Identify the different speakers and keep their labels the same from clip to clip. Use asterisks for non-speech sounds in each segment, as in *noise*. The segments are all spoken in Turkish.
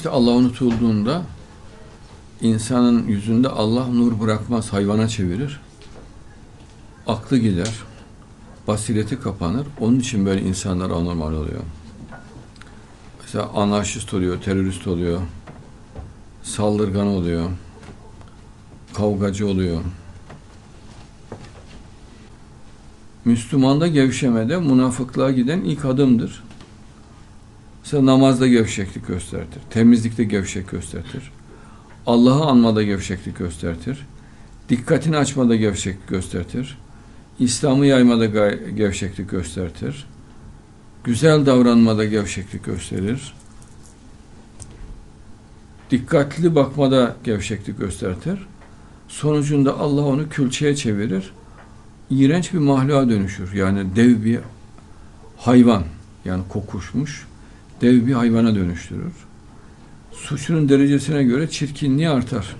Speaker 1: İşte Allah unutulduğunda insanın yüzünde Allah nur bırakmaz, hayvana çevirir. Aklı gider, basireti kapanır. Onun için böyle insanlar anormal oluyor. Mesela anarşist oluyor, terörist oluyor, saldırgan oluyor, kavgacı oluyor. Müslümanda gevşemede münafıklığa giden ilk adımdır. Mesela namazda gevşeklik göstertir, temizlikte gevşek göstertir, Allah'ı anmada gevşeklik göstertir, dikkatini açmada gevşeklik göstertir, İslam'ı yaymada gevşeklik göstertir, güzel davranmada gevşeklik gösterir, dikkatli bakmada gevşeklik göstertir, sonucunda Allah onu külçeye çevirir, iğrenç bir mahluğa dönüşür. Yani dev bir hayvan, yani kokuşmuş, dev bir hayvana dönüştürür. Suçunun derecesine göre çirkinliği artar.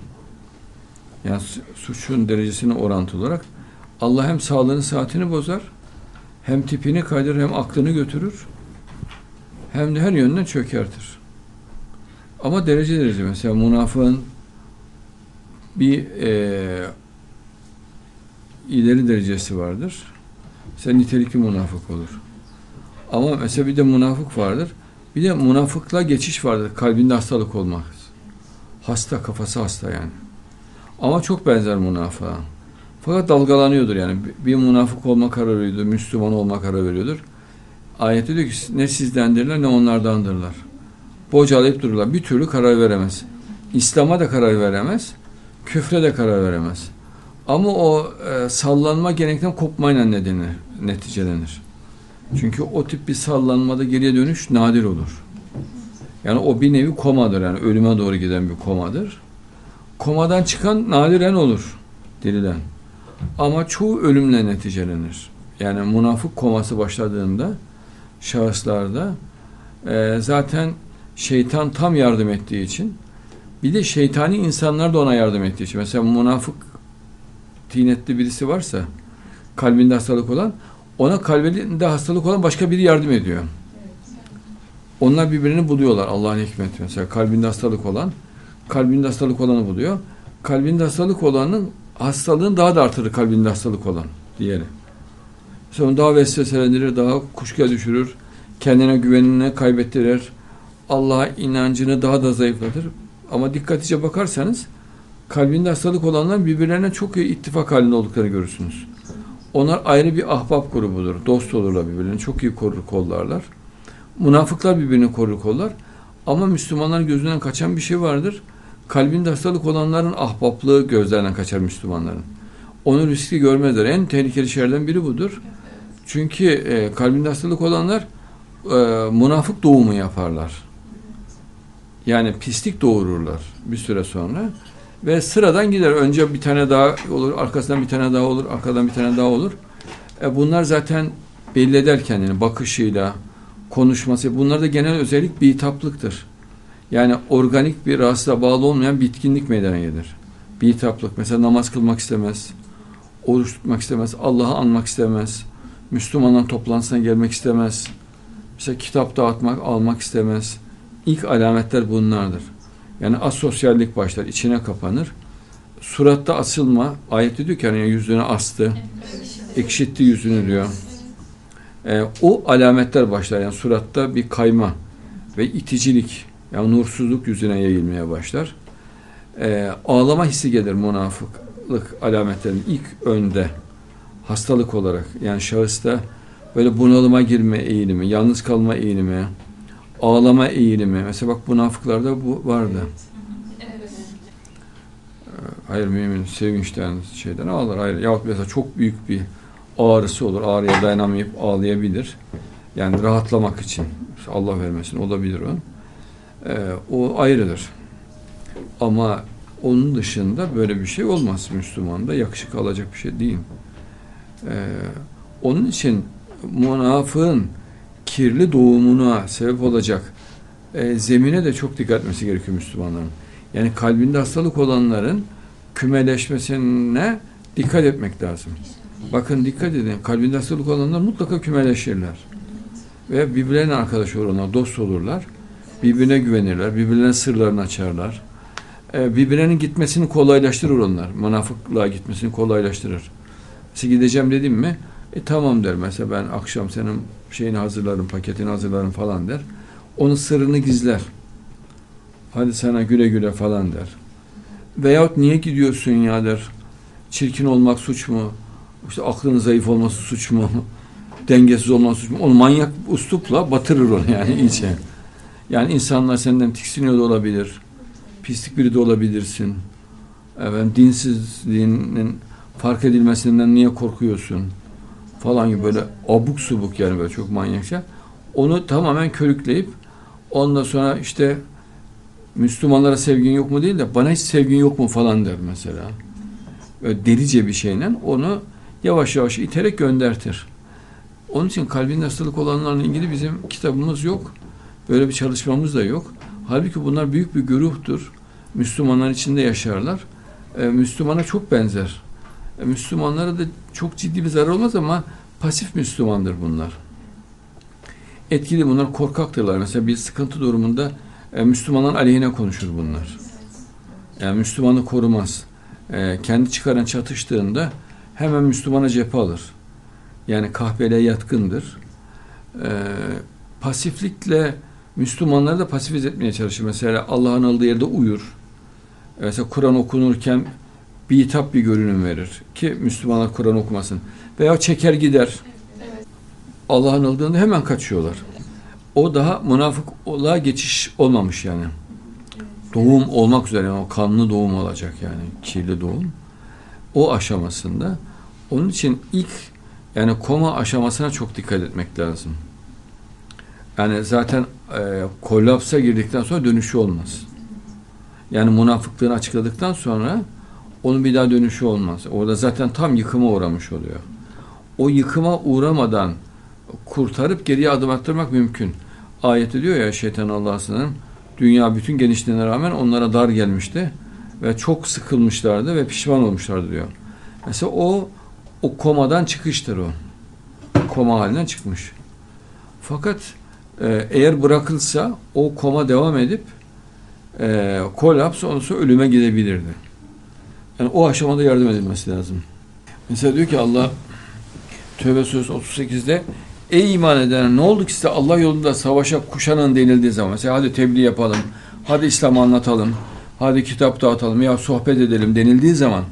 Speaker 1: Yani suçun derecesine orantılı olarak Allah hem sağlığını saatini bozar, hem tipini kaydırır, hem aklını götürür, hem de her yönden çökertir. Ama derece derece mesela münafığın bir e, ileri derecesi vardır. Sen nitelikli münafık olur. Ama mesela bir de münafık vardır. Bir de münafıkla geçiş vardır. Kalbinde hastalık olmak. Hasta, kafası hasta yani. Ama çok benzer münafığa. Fakat dalgalanıyordur yani. Bir münafık olma kararı veriyordur, Müslüman olma kararı veriyordur. Ayette diyor ki ne sizdendirler ne onlardandırlar. Bocalayıp dururlar. Bir türlü karar veremez. İslam'a da karar veremez. Küfre de karar veremez. Ama o e, sallanma genellikle kopmayla nedenir, neticelenir. Çünkü o tip bir sallanmada geriye dönüş nadir olur. Yani o bir nevi komadır yani ölüme doğru giden bir komadır. Komadan çıkan nadiren olur dirilen. Ama çoğu ölümle neticelenir. Yani münafık koması başladığında şahıslarda e, zaten şeytan tam yardım ettiği için bir de şeytani insanlar da ona yardım ettiği için. Mesela münafık tinetli birisi varsa kalbinde hastalık olan ona kalbinde hastalık olan başka biri yardım ediyor. Onlar birbirini buluyorlar Allah'ın hikmeti. Mesela kalbinde hastalık olan kalbinde hastalık olanı buluyor. Kalbinde hastalık olanın hastalığını daha da artırır kalbinde hastalık olan diğeri. Sonra daha vesveselendirir, daha kuşkuya düşürür. Kendine güvenini kaybettirir. Allah'a inancını daha da zayıflatır. Ama dikkatlice bakarsanız kalbinde hastalık olanlar birbirlerine çok iyi ittifak halinde olduklarını görürsünüz. Onlar ayrı bir ahbap grubudur. Dost olurlar birbirlerini. Çok iyi korur kollarlar. Münafıklar birbirini korur kollar. Ama Müslümanların gözünden kaçan bir şey vardır. Kalbinde hastalık olanların ahbaplığı gözlerden kaçar Müslümanların. Onu riski görmezler. En tehlikeli şeylerden biri budur. Çünkü e, kalbinde hastalık olanlar e, münafık doğumu yaparlar. Yani pislik doğururlar bir süre sonra. Ve sıradan gider. Önce bir tane daha olur, arkasından bir tane daha olur, arkadan bir tane daha olur. E bunlar zaten belli eder kendini bakışıyla, konuşması. Bunlar da genel özellik bitaplıktır. Yani organik bir rahatsızlığa bağlı olmayan bitkinlik meydana gelir. Bitaplık. Mesela namaz kılmak istemez. Oruç tutmak istemez. Allah'ı anmak istemez. Müslümanların toplantısına gelmek istemez. Mesela kitap dağıtmak, almak istemez. İlk alametler bunlardır. Yani asosyallik başlar, içine kapanır. Suratta asılma, ayette diyor ki hani yüzünü astı, ekşitti yüzünü diyor. E, o alametler başlar. Yani suratta bir kayma ve iticilik, yani nursuzluk yüzüne yayılmaya başlar. E, ağlama hissi gelir münafıklık alametlerinin ilk önde hastalık olarak. Yani şahısta böyle bunalıma girme eğilimi, yalnız kalma eğilimi, ağlama eğilimi. Mesela bak münafıklarda bu vardı. Ee, hayır mümin sevinçten şeyden ağlar. Hayır. Yahut mesela çok büyük bir ağrısı olur. Ağrıya dayanamayıp ağlayabilir. Yani rahatlamak için. Allah vermesin olabilir o. Ee, o ayrıdır. Ama onun dışında böyle bir şey olmaz Müslümanda. Yakışık alacak bir şey değil. Ee, onun için münafığın kirli doğumuna sebep olacak e, zemine de çok dikkat etmesi gerekiyor Müslümanların. Yani kalbinde hastalık olanların kümeleşmesine dikkat etmek lazım. Bakın dikkat edin. Kalbinde hastalık olanlar mutlaka kümeleşirler. Ve birbirlerine arkadaş olurlar, dost olurlar. Birbirine güvenirler, birbirlerine sırlarını açarlar. Ee, birbirlerinin gitmesini kolaylaştırır onlar. Münafıklığa gitmesini kolaylaştırır. Mesela gideceğim dedim mi, e tamam der mesela ben akşam senin şeyini hazırlarım, paketini hazırlarım falan der. Onun sırrını gizler. Hadi sana güle güle falan der. Veyahut niye gidiyorsun ya der. Çirkin olmak suç mu? İşte aklının zayıf olması suç mu? *laughs* Dengesiz olması suç mu? Onu manyak uslupla batırır onu yani iyice. Yani insanlar senden tiksiniyor da olabilir. Pislik biri de olabilirsin. Evet, dinsizliğinin fark edilmesinden niye korkuyorsun? Falan gibi böyle abuk subuk yani böyle çok manyakça. Onu tamamen körükleyip ondan sonra işte Müslümanlara sevgin yok mu değil de bana hiç sevgin yok mu falan der mesela. Böyle delice bir şeyle onu yavaş yavaş iterek göndertir. Onun için kalbinde hastalık olanlarla ilgili bizim kitabımız yok. Böyle bir çalışmamız da yok. Halbuki bunlar büyük bir güruhtur. Müslümanlar içinde yaşarlar. Ee, Müslümana çok benzer. Ee, Müslümanlara da çok ciddi bir zarar olmaz ama pasif Müslümandır bunlar. Etkili bunlar korkaktırlar. Mesela bir sıkıntı durumunda e, Müslümanların aleyhine konuşur bunlar. Yani Müslümanı korumaz. E, kendi çıkaran çatıştığında hemen Müslümana cephe alır. Yani kahveliğe yatkındır. E, pasiflikle Müslümanları da pasifize etmeye çalışır. Mesela Allah'ın aldığı yerde uyur. Mesela Kur'an okunurken bir hitap bir görünüm verir ki Müslümanlar Kur'an okumasın. Veya çeker gider. Allah'ın aldığında hemen kaçıyorlar. O daha münafıklığa geçiş olmamış yani. Doğum olmak üzere yani o kanlı doğum olacak yani kirli doğum. O aşamasında. Onun için ilk yani koma aşamasına çok dikkat etmek lazım. Yani zaten e, kolapsa girdikten sonra dönüşü olmaz. Yani münafıklığını açıkladıktan sonra onun bir daha dönüşü olmaz. Orada zaten tam yıkıma uğramış oluyor. O yıkıma uğramadan kurtarıp geriye adım attırmak mümkün. Ayette diyor ya şeytan Allah'sının dünya bütün genişliğine rağmen onlara dar gelmişti ve çok sıkılmışlardı ve pişman olmuşlardı diyor. Mesela o o komadan çıkıştır o. Koma halinden çıkmış. Fakat e, eğer bırakılsa o koma devam edip e, kolaps olursa ölüme gidebilirdi. Yani o aşamada yardım edilmesi lazım. Mesela diyor ki Allah Tövbe Suresi 38'de Ey iman edenler ne oldu ki size Allah yolunda savaşa kuşanın denildiği zaman mesela hadi tebliğ yapalım, hadi İslam anlatalım, hadi kitap dağıtalım ya sohbet edelim denildiği zaman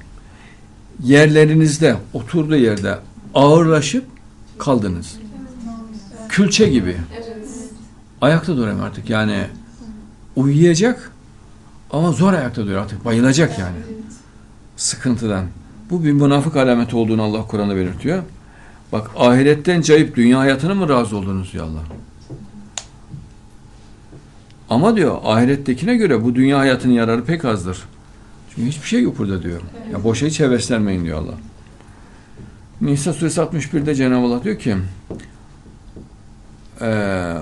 Speaker 1: yerlerinizde, oturduğu yerde ağırlaşıp kaldınız. Külçe gibi. Ayakta duramıyor artık yani uyuyacak ama zor ayakta duruyor artık bayılacak yani sıkıntıdan. Bu bir münafık alameti olduğunu Allah Kur'an'da belirtiyor. Bak ahiretten cayıp dünya hayatına mı razı oldunuz ya Allah? Ama diyor ahirettekine göre bu dünya hayatının yararı pek azdır. Çünkü hiçbir şey yok burada diyor. Ya boşa hiç heveslenmeyin diyor Allah. Nisa suresi 61'de Cenab-ı Allah diyor ki e,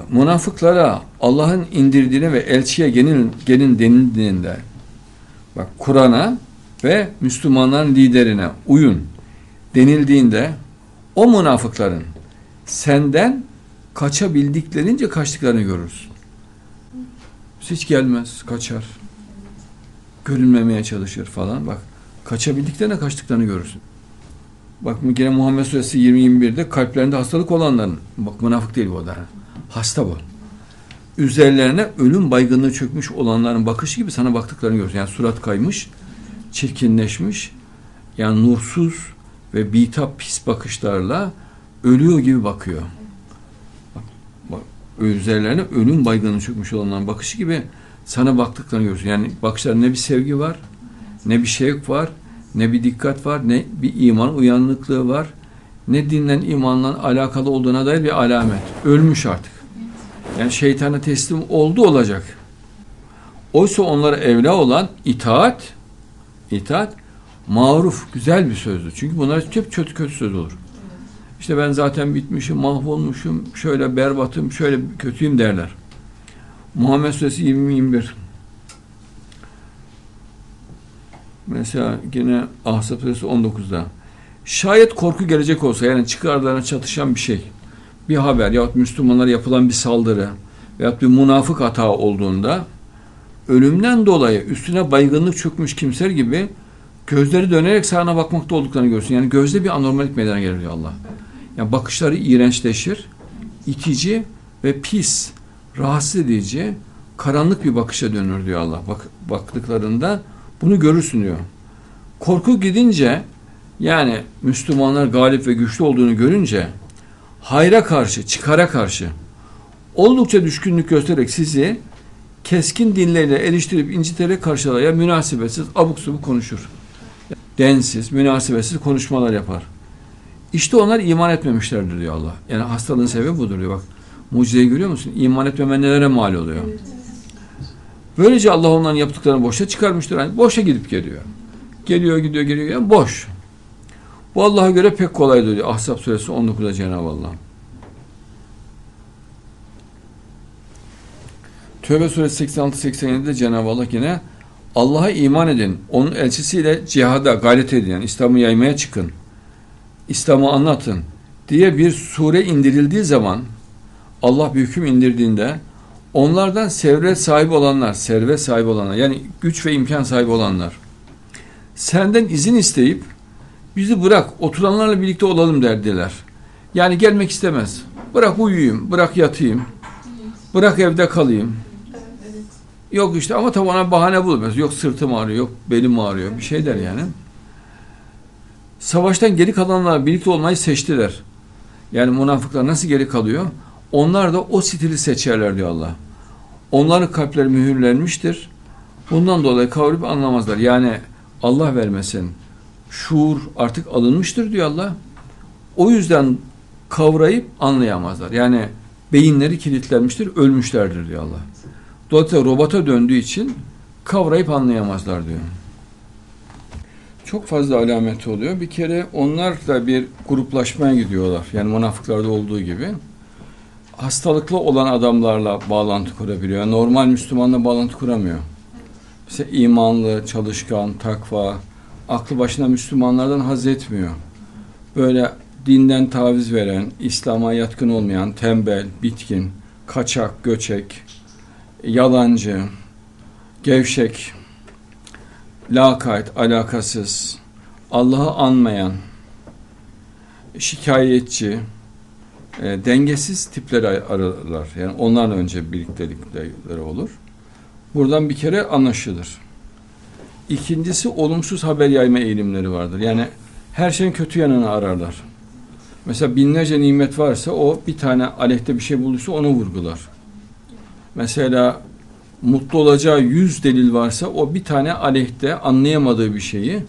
Speaker 1: münafıklara Allah'ın indirdiğine ve elçiye gelin, gelin denildiğinde bak Kur'an'a ve Müslümanların liderine uyun denildiğinde o münafıkların senden kaçabildiklerince kaçtıklarını görürsün. Hiç gelmez, kaçar. Görünmemeye çalışır falan. Bak, kaçabildiklerine kaçtıklarını görürsün. Bak yine Muhammed Suresi 20-21'de kalplerinde hastalık olanların, bak münafık değil bu da, hasta bu. Üzerlerine ölüm baygınlığı çökmüş olanların bakışı gibi sana baktıklarını görürsün. Yani surat kaymış, çirkinleşmiş, yani nursuz ve bitap pis bakışlarla ölüyor gibi bakıyor. Bak, bak, üzerlerine ölüm baygını çökmüş olanların bakışı gibi sana baktıklarını görüyorsun. Yani bakışlar ne bir sevgi var, ne bir şevk var, ne bir dikkat var, ne bir iman uyanıklığı var, ne dinlen imanla alakalı olduğuna dair bir alamet. Ölmüş artık. Yani şeytana teslim oldu olacak. Oysa onlara evla olan itaat, itaat maruf, güzel bir sözdür. Çünkü bunlar hep kötü kötü söz olur. İşte ben zaten bitmişim, mahvolmuşum, şöyle berbatım, şöyle kötüyüm derler. Muhammed Suresi 20-21 Mesela yine Ahzab Suresi 19'da Şayet korku gelecek olsa yani çıkarlarına çatışan bir şey bir haber yahut Müslümanlara yapılan bir saldırı veyahut bir münafık hata olduğunda ölümden dolayı üstüne baygınlık çökmüş kimser gibi gözleri dönerek sağına bakmakta olduklarını görsün. Yani gözde bir anormalik meydana gelir diyor Allah. Yani bakışları iğrençleşir, itici ve pis, rahatsız edici, karanlık bir bakışa dönür diyor Allah. Bak, baktıklarında bunu görürsün diyor. Korku gidince yani Müslümanlar galip ve güçlü olduğunu görünce hayra karşı, çıkara karşı oldukça düşkünlük göstererek sizi keskin dinleriyle eleştirip inciterek karşılaya münasebetsiz, abuk subuk konuşur. Densiz, münasebetsiz konuşmalar yapar. İşte onlar iman etmemişlerdir diyor Allah. Yani hastalığın sebebi budur diyor. Bak mucizeyi görüyor musun? İman etmemen nelere mal oluyor. Böylece Allah onların yaptıklarını boşa çıkarmıştır. Yani boşa gidip geliyor. Geliyor, gidiyor, geliyor. Yani boş. Bu Allah'a göre pek kolaydır diyor. Ahzab suresi 19'da Cenab-ı Allah. Tövbe suresi 86-87'de Cenab-ı Allah yine Allah'a iman edin. Onun elçisiyle cihada gayret edin. Yani İslam'ı yaymaya çıkın. İslam'ı anlatın diye bir sure indirildiği zaman Allah bir hüküm indirdiğinde onlardan servet sahibi olanlar, servet sahibi olanlar yani güç ve imkan sahibi olanlar senden izin isteyip bizi bırak oturanlarla birlikte olalım derdiler. Yani gelmek istemez. Bırak uyuyayım, bırak yatayım, bırak evde kalayım. Yok işte ama tabi ona bahane bulmaz. Yok sırtım ağrıyor, yok belim ağrıyor bir şey der yani. Savaştan geri kalanlarla birlikte olmayı seçtiler. Yani münafıklar nasıl geri kalıyor? Onlar da o stili seçerler diyor Allah. Onların kalpleri mühürlenmiştir. Bundan dolayı kavrayıp anlamazlar. Yani Allah vermesin. Şuur artık alınmıştır diyor Allah. O yüzden kavrayıp anlayamazlar. Yani beyinleri kilitlenmiştir, ölmüşlerdir diyor Allah. Dolayısıyla robota döndüğü için kavrayıp anlayamazlar diyor. Çok fazla alameti oluyor. Bir kere onlar da bir gruplaşmaya gidiyorlar. Yani münafıklarda olduğu gibi. Hastalıklı olan adamlarla bağlantı kurabiliyor. Normal Müslümanla bağlantı kuramıyor. Mesela imanlı, çalışkan, takva, aklı başına Müslümanlardan haz etmiyor. Böyle dinden taviz veren, İslam'a yatkın olmayan, tembel, bitkin, kaçak, göçek, yalancı, gevşek, lakayt, alakasız, Allah'ı anmayan, şikayetçi, e, dengesiz tipleri ararlar. Yani onlarla önce birliktelikleri olur. Buradan bir kere anlaşılır. İkincisi olumsuz haber yayma eğilimleri vardır. Yani her şeyin kötü yanını ararlar. Mesela binlerce nimet varsa o bir tane aleyhte bir şey bulursa onu vurgular. Mesela mutlu olacağı yüz delil varsa o bir tane aleyhte anlayamadığı bir şeyi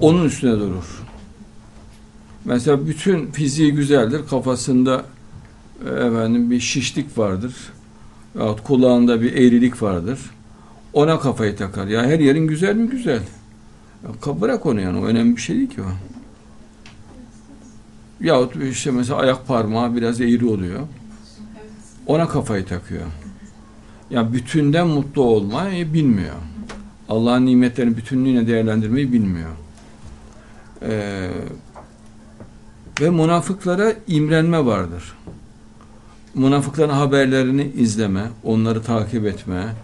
Speaker 1: onun üstüne durur. Mesela bütün fiziği güzeldir. Kafasında e, efendim bir şişlik vardır. Yahut kulağında bir eğrilik vardır. Ona kafayı takar. Ya her yerin güzel mi? Güzel. Ya bırak onu yani. O önemli bir şey değil ki o. Yahut işte mesela ayak parmağı biraz eğri oluyor. Ona kafayı takıyor. Ya bütünden mutlu olmayı bilmiyor. Allah'ın nimetlerini bütünlüğüne değerlendirmeyi bilmiyor. Ee, ve münafıklara imrenme vardır. Münafıkların haberlerini izleme, onları takip etme,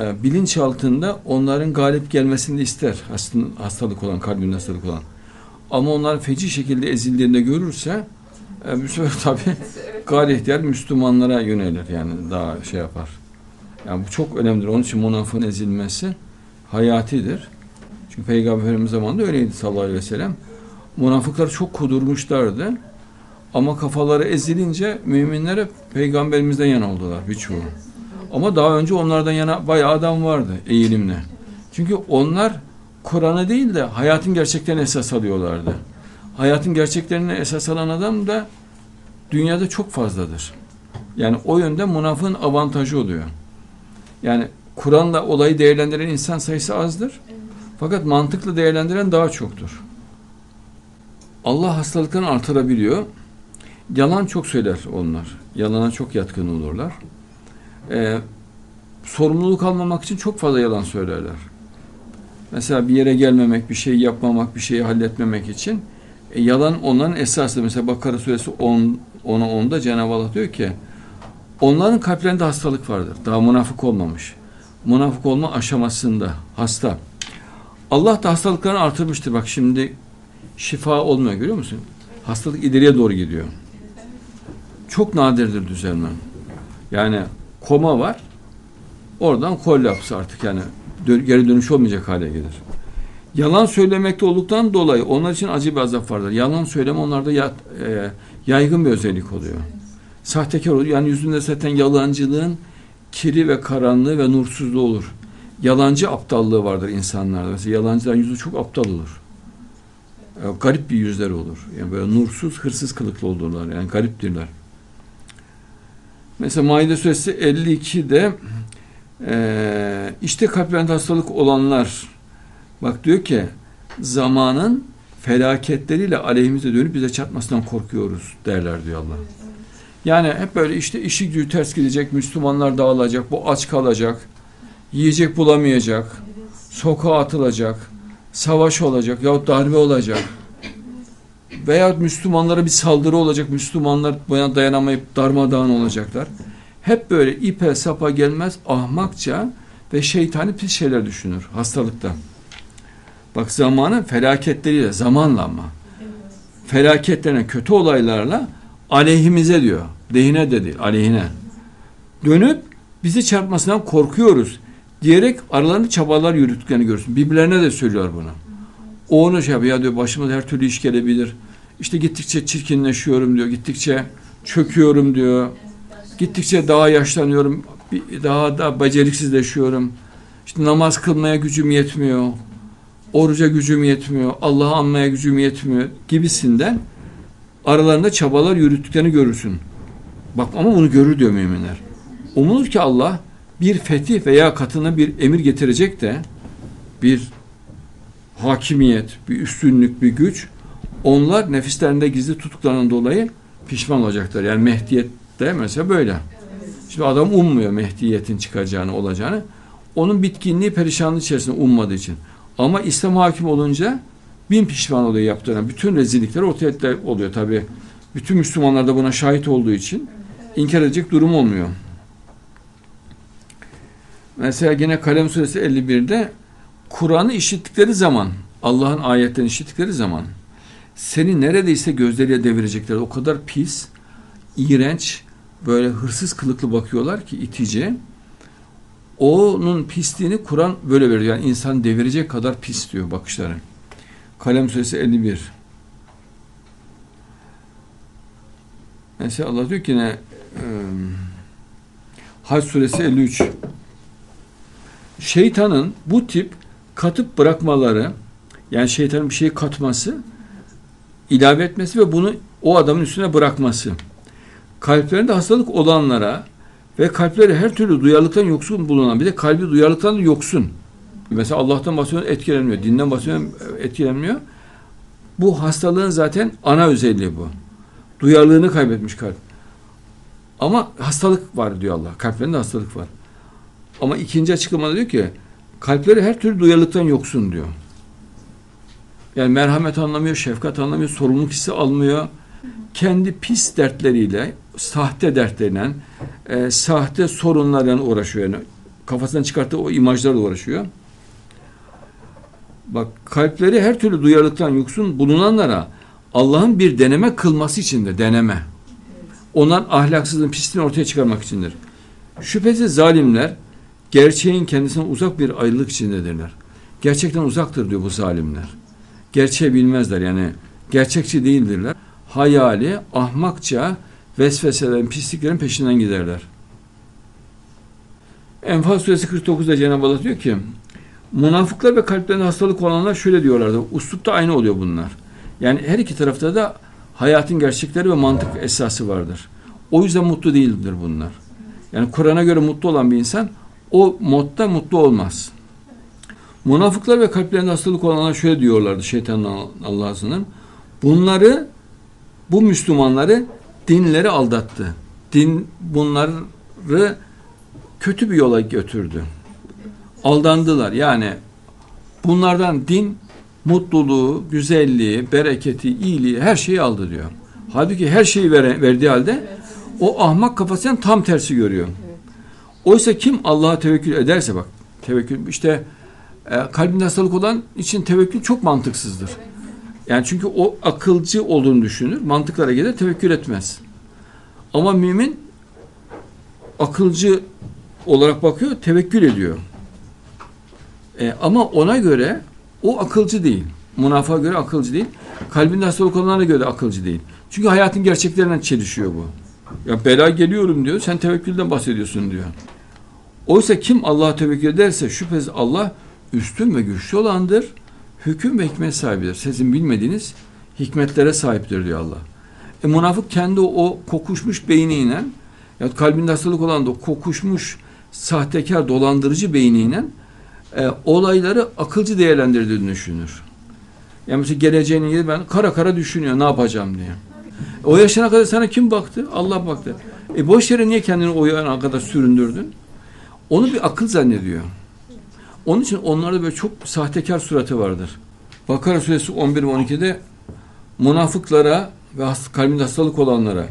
Speaker 1: e, bilinç altında onların galip gelmesini ister hastalık olan, kalbinde hastalık olan. Ama onlar feci şekilde ezildiğinde görürse e, bu sefer *laughs* tabi gayri ihtiyar Müslümanlara yönelir yani daha şey yapar. Yani bu çok önemlidir. Onun için münafığın ezilmesi hayatidir. Çünkü Peygamberimiz zamanında öyleydi sallallahu aleyhi ve sellem. Münafıklar çok kudurmuşlardı. Ama kafaları ezilince müminlere peygamberimizden yana oldular birçoğu. Ama daha önce onlardan yana bayağı adam vardı eğilimle. Çünkü onlar Kur'an'ı değil de hayatın gerçeklerini esas alıyorlardı. Hayatın gerçeklerini esas alan adam da dünyada çok fazladır. Yani o yönde münafığın avantajı oluyor. Yani Kur'an'la olayı değerlendiren insan sayısı azdır. Fakat mantıklı değerlendiren daha çoktur. Allah hastalıklarını artırabiliyor. Yalan çok söyler onlar. Yalana çok yatkın olurlar. Ee, sorumluluk almamak için çok fazla yalan söylerler. Mesela bir yere gelmemek, bir şey yapmamak, bir şeyi halletmemek için e, yalan onların esası. Mesela Bakara suresi 10, 10'a 10'da Cenab-ı Allah diyor ki Onların kalplerinde hastalık vardır. Daha münafık olmamış. Münafık olma aşamasında hasta. Allah da hastalıklarını artırmıştır. Bak şimdi şifa olmuyor görüyor musun? Hastalık ileriye doğru gidiyor. Çok nadirdir düzelme. Yani koma var. Oradan kollaps artık yani geri dönüş olmayacak hale gelir. Yalan söylemekte olduktan dolayı onlar için acı bir azap vardır. Yalan söyleme onlarda ya, e, yaygın bir özellik oluyor. Sahtekar oluyor. Yani yüzünde zaten yalancılığın kiri ve karanlığı ve nursuzluğu olur. Yalancı aptallığı vardır insanlarda. Mesela yalancıların yüzü çok aptal olur. E, garip bir yüzleri olur. Yani böyle nursuz, hırsız kılıklı olurlar. Yani gariptirler. Mesela Maide suresi 52'de e, işte kalplerinde hastalık olanlar bak diyor ki zamanın felaketleriyle aleyhimize dönüp bize çatmasından korkuyoruz derler diyor Allah. Yani hep böyle işte işi gücü ters gidecek, Müslümanlar dağılacak, bu aç kalacak, yiyecek bulamayacak, sokağa atılacak, savaş olacak yahut darbe olacak veya Müslümanlara bir saldırı olacak, Müslümanlar buna dayanamayıp darmadağın olacaklar. Hep böyle ipe sapa gelmez ahmakça ve şeytani pis şeyler düşünür hastalıkta. Bak zamanın felaketleriyle, zamanla ama. Felaketlerine, kötü olaylarla aleyhimize diyor. Lehine de değil, aleyhine. Dönüp bizi çarpmasından korkuyoruz diyerek aralarında çabalar yürüttüklerini görürsün. Birbirlerine de söylüyor bunu. O onu şey yapıyor, ya diyor başıma her türlü iş gelebilir. İşte gittikçe çirkinleşiyorum diyor, gittikçe çöküyorum diyor. Gittikçe daha yaşlanıyorum, daha da beceriksizleşiyorum. İşte namaz kılmaya gücüm yetmiyor. Oruca gücüm yetmiyor. Allah'ı anmaya gücüm yetmiyor gibisinden aralarında çabalar yürüttüklerini görürsün. Bak ama bunu görür diyor müminler. Umulur ki Allah bir fetih veya katına bir emir getirecek de bir hakimiyet, bir üstünlük, bir güç onlar nefislerinde gizli tutuklarından dolayı pişman olacaklar. Yani Mehdiyet'te mesela böyle. Şimdi adam ummuyor Mehdiyetin çıkacağını, olacağını. Onun bitkinliği, perişanlığı içerisinde ummadığı için. Ama İslam hakim olunca bin pişman oluyor yaptığına. Bütün rezillikler ortaya oluyor tabi. Bütün Müslümanlar da buna şahit olduğu için inkar edecek durum olmuyor. Mesela yine Kalem Suresi 51'de Kur'an'ı işittikleri zaman, Allah'ın ayetlerini işittikleri zaman seni neredeyse gözleriyle devirecekler. O kadar pis, iğrenç, böyle hırsız kılıklı bakıyorlar ki itici. Onun pisliğini Kur'an böyle veriyor. Yani insan devirecek kadar pis diyor bakışları. Kalem suresi 51. Mesela Allah diyor ki ne Hac suresi 53 şeytanın bu tip katıp bırakmaları yani şeytanın bir şeyi katması ilave etmesi ve bunu o adamın üstüne bırakması kalplerinde hastalık olanlara ve kalpleri her türlü duyarlılıktan yoksun bulunan bir de kalbi duyarlılıktan yoksun. Mesela Allah'tan bahsediyor etkilenmiyor. Dinden bahsediyor etkilenmiyor. Bu hastalığın zaten ana özelliği bu. Duyarlılığını kaybetmiş kalp. Ama hastalık var diyor Allah. Kalplerinde hastalık var. Ama ikinci açıklamada diyor ki kalpleri her türlü duyarlılıktan yoksun diyor. Yani merhamet anlamıyor, şefkat anlamıyor, sorumluluk hissi almıyor. Kendi pis dertleriyle, sahte dertleriyle, e, sahte sorunlarla uğraşıyor. Yani kafasından çıkarttığı o imajlarla uğraşıyor. Bak kalpleri her türlü duyarlılıktan yoksun bulunanlara Allah'ın bir deneme kılması içindir. Deneme. Onlar ahlaksızlığın pisliğini ortaya çıkarmak içindir. Şüphesiz zalimler gerçeğin kendisine uzak bir ayrılık içindedirler. Gerçekten uzaktır diyor bu zalimler. Gerçeği bilmezler yani gerçekçi değildirler. Hayali, ahmakça vesveselerin, pisliklerin peşinden giderler. Enfal suresi 49'da Cenab-ı Allah diyor ki münafıklar ve kalplerinde hastalık olanlar şöyle diyorlardı. Uslupta aynı oluyor bunlar. Yani her iki tarafta da hayatın gerçekleri ve mantık esası vardır. O yüzden mutlu değildir bunlar. Yani Kur'an'a göre mutlu olan bir insan o modda mutlu olmaz. Münafıklar ve kalplerinde hastalık olanlar şöyle diyorlardı şeytanın Allah'ın. Bunları bu Müslümanları dinleri aldattı. Din bunları kötü bir yola götürdü. Aldandılar. Yani bunlardan din mutluluğu, güzelliği, bereketi, iyiliği her şeyi aldı diyor. Halbuki her şeyi vere, verdiği halde O ahmak kafasından tam tersi görüyor. Oysa kim Allah'a tevekkül ederse bak tevekkül işte e, kalbinde hastalık olan için tevekkül çok mantıksızdır. Yani çünkü o akılcı olduğunu düşünür. Mantıklara gelir tevekkül etmez. Ama mümin akılcı olarak bakıyor, tevekkül ediyor. E, ama ona göre o akılcı değil. Münafığa göre akılcı değil. Kalbinde hastalık olanlara göre akılcı değil. Çünkü hayatın gerçeklerinden çelişiyor bu. Ya bela geliyorum diyor, sen tevekkülden bahsediyorsun diyor. Oysa kim Allah'a tevekkül ederse şüphesiz Allah üstün ve güçlü olandır. Hüküm ve hikmet sahibidir. Sizin bilmediğiniz hikmetlere sahiptir diyor Allah. E münafık kendi o kokuşmuş beyniyle ya kalbinde hastalık olan da kokuşmuş sahtekar dolandırıcı beyniyle e, olayları akılcı değerlendirdiğini düşünür. Yani mesela geleceğini ilgili ben kara kara düşünüyor ne yapacağım diye. O yaşına kadar sana kim baktı? Allah baktı. E boş yere niye kendini o yana kadar süründürdün? Onu bir akıl zannediyor. Onun için onlarda böyle çok sahtekar suratı vardır. Bakara suresi 11 ve 12'de münafıklara ve kalbinde hastalık olanlara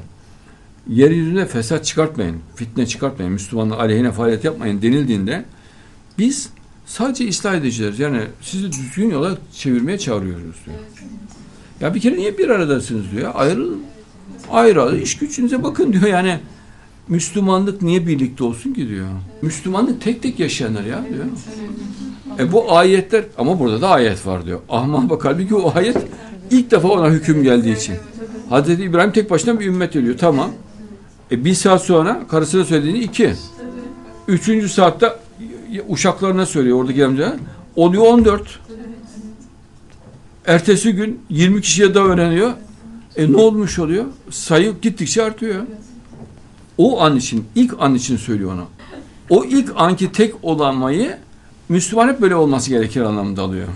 Speaker 1: yeryüzüne fesat çıkartmayın, fitne çıkartmayın, Müslümanlar aleyhine faaliyet yapmayın denildiğinde biz sadece ıslah edeceğiz. Yani sizi düzgün yola çevirmeye çağırıyoruz diyor. Ya bir kere niye bir aradasınız diyor. Ayrılın. Ayrı ayrı iş gücünüze bakın diyor. Yani Müslümanlık niye birlikte olsun ki diyor. Müslümanlık tek tek yaşanır ya diyor. E bu ayetler ama burada da ayet var diyor. Ahmak bak halbuki o ayet ilk defa ona hüküm geldiği için. Hazreti İbrahim tek başına bir ümmet ediyor. Tamam. E bir saat sonra karısına söylediğini iki. Üçüncü saatte uşaklarına söylüyor oradaki amca. Oluyor 14. Ertesi gün 20 kişiye daha öğreniyor. E ne olmuş oluyor? Sayı gittikçe artıyor. O an için, ilk an için söylüyor onu. O ilk anki tek olanmayı Müslüman hep böyle olması gerekir anlamında alıyor.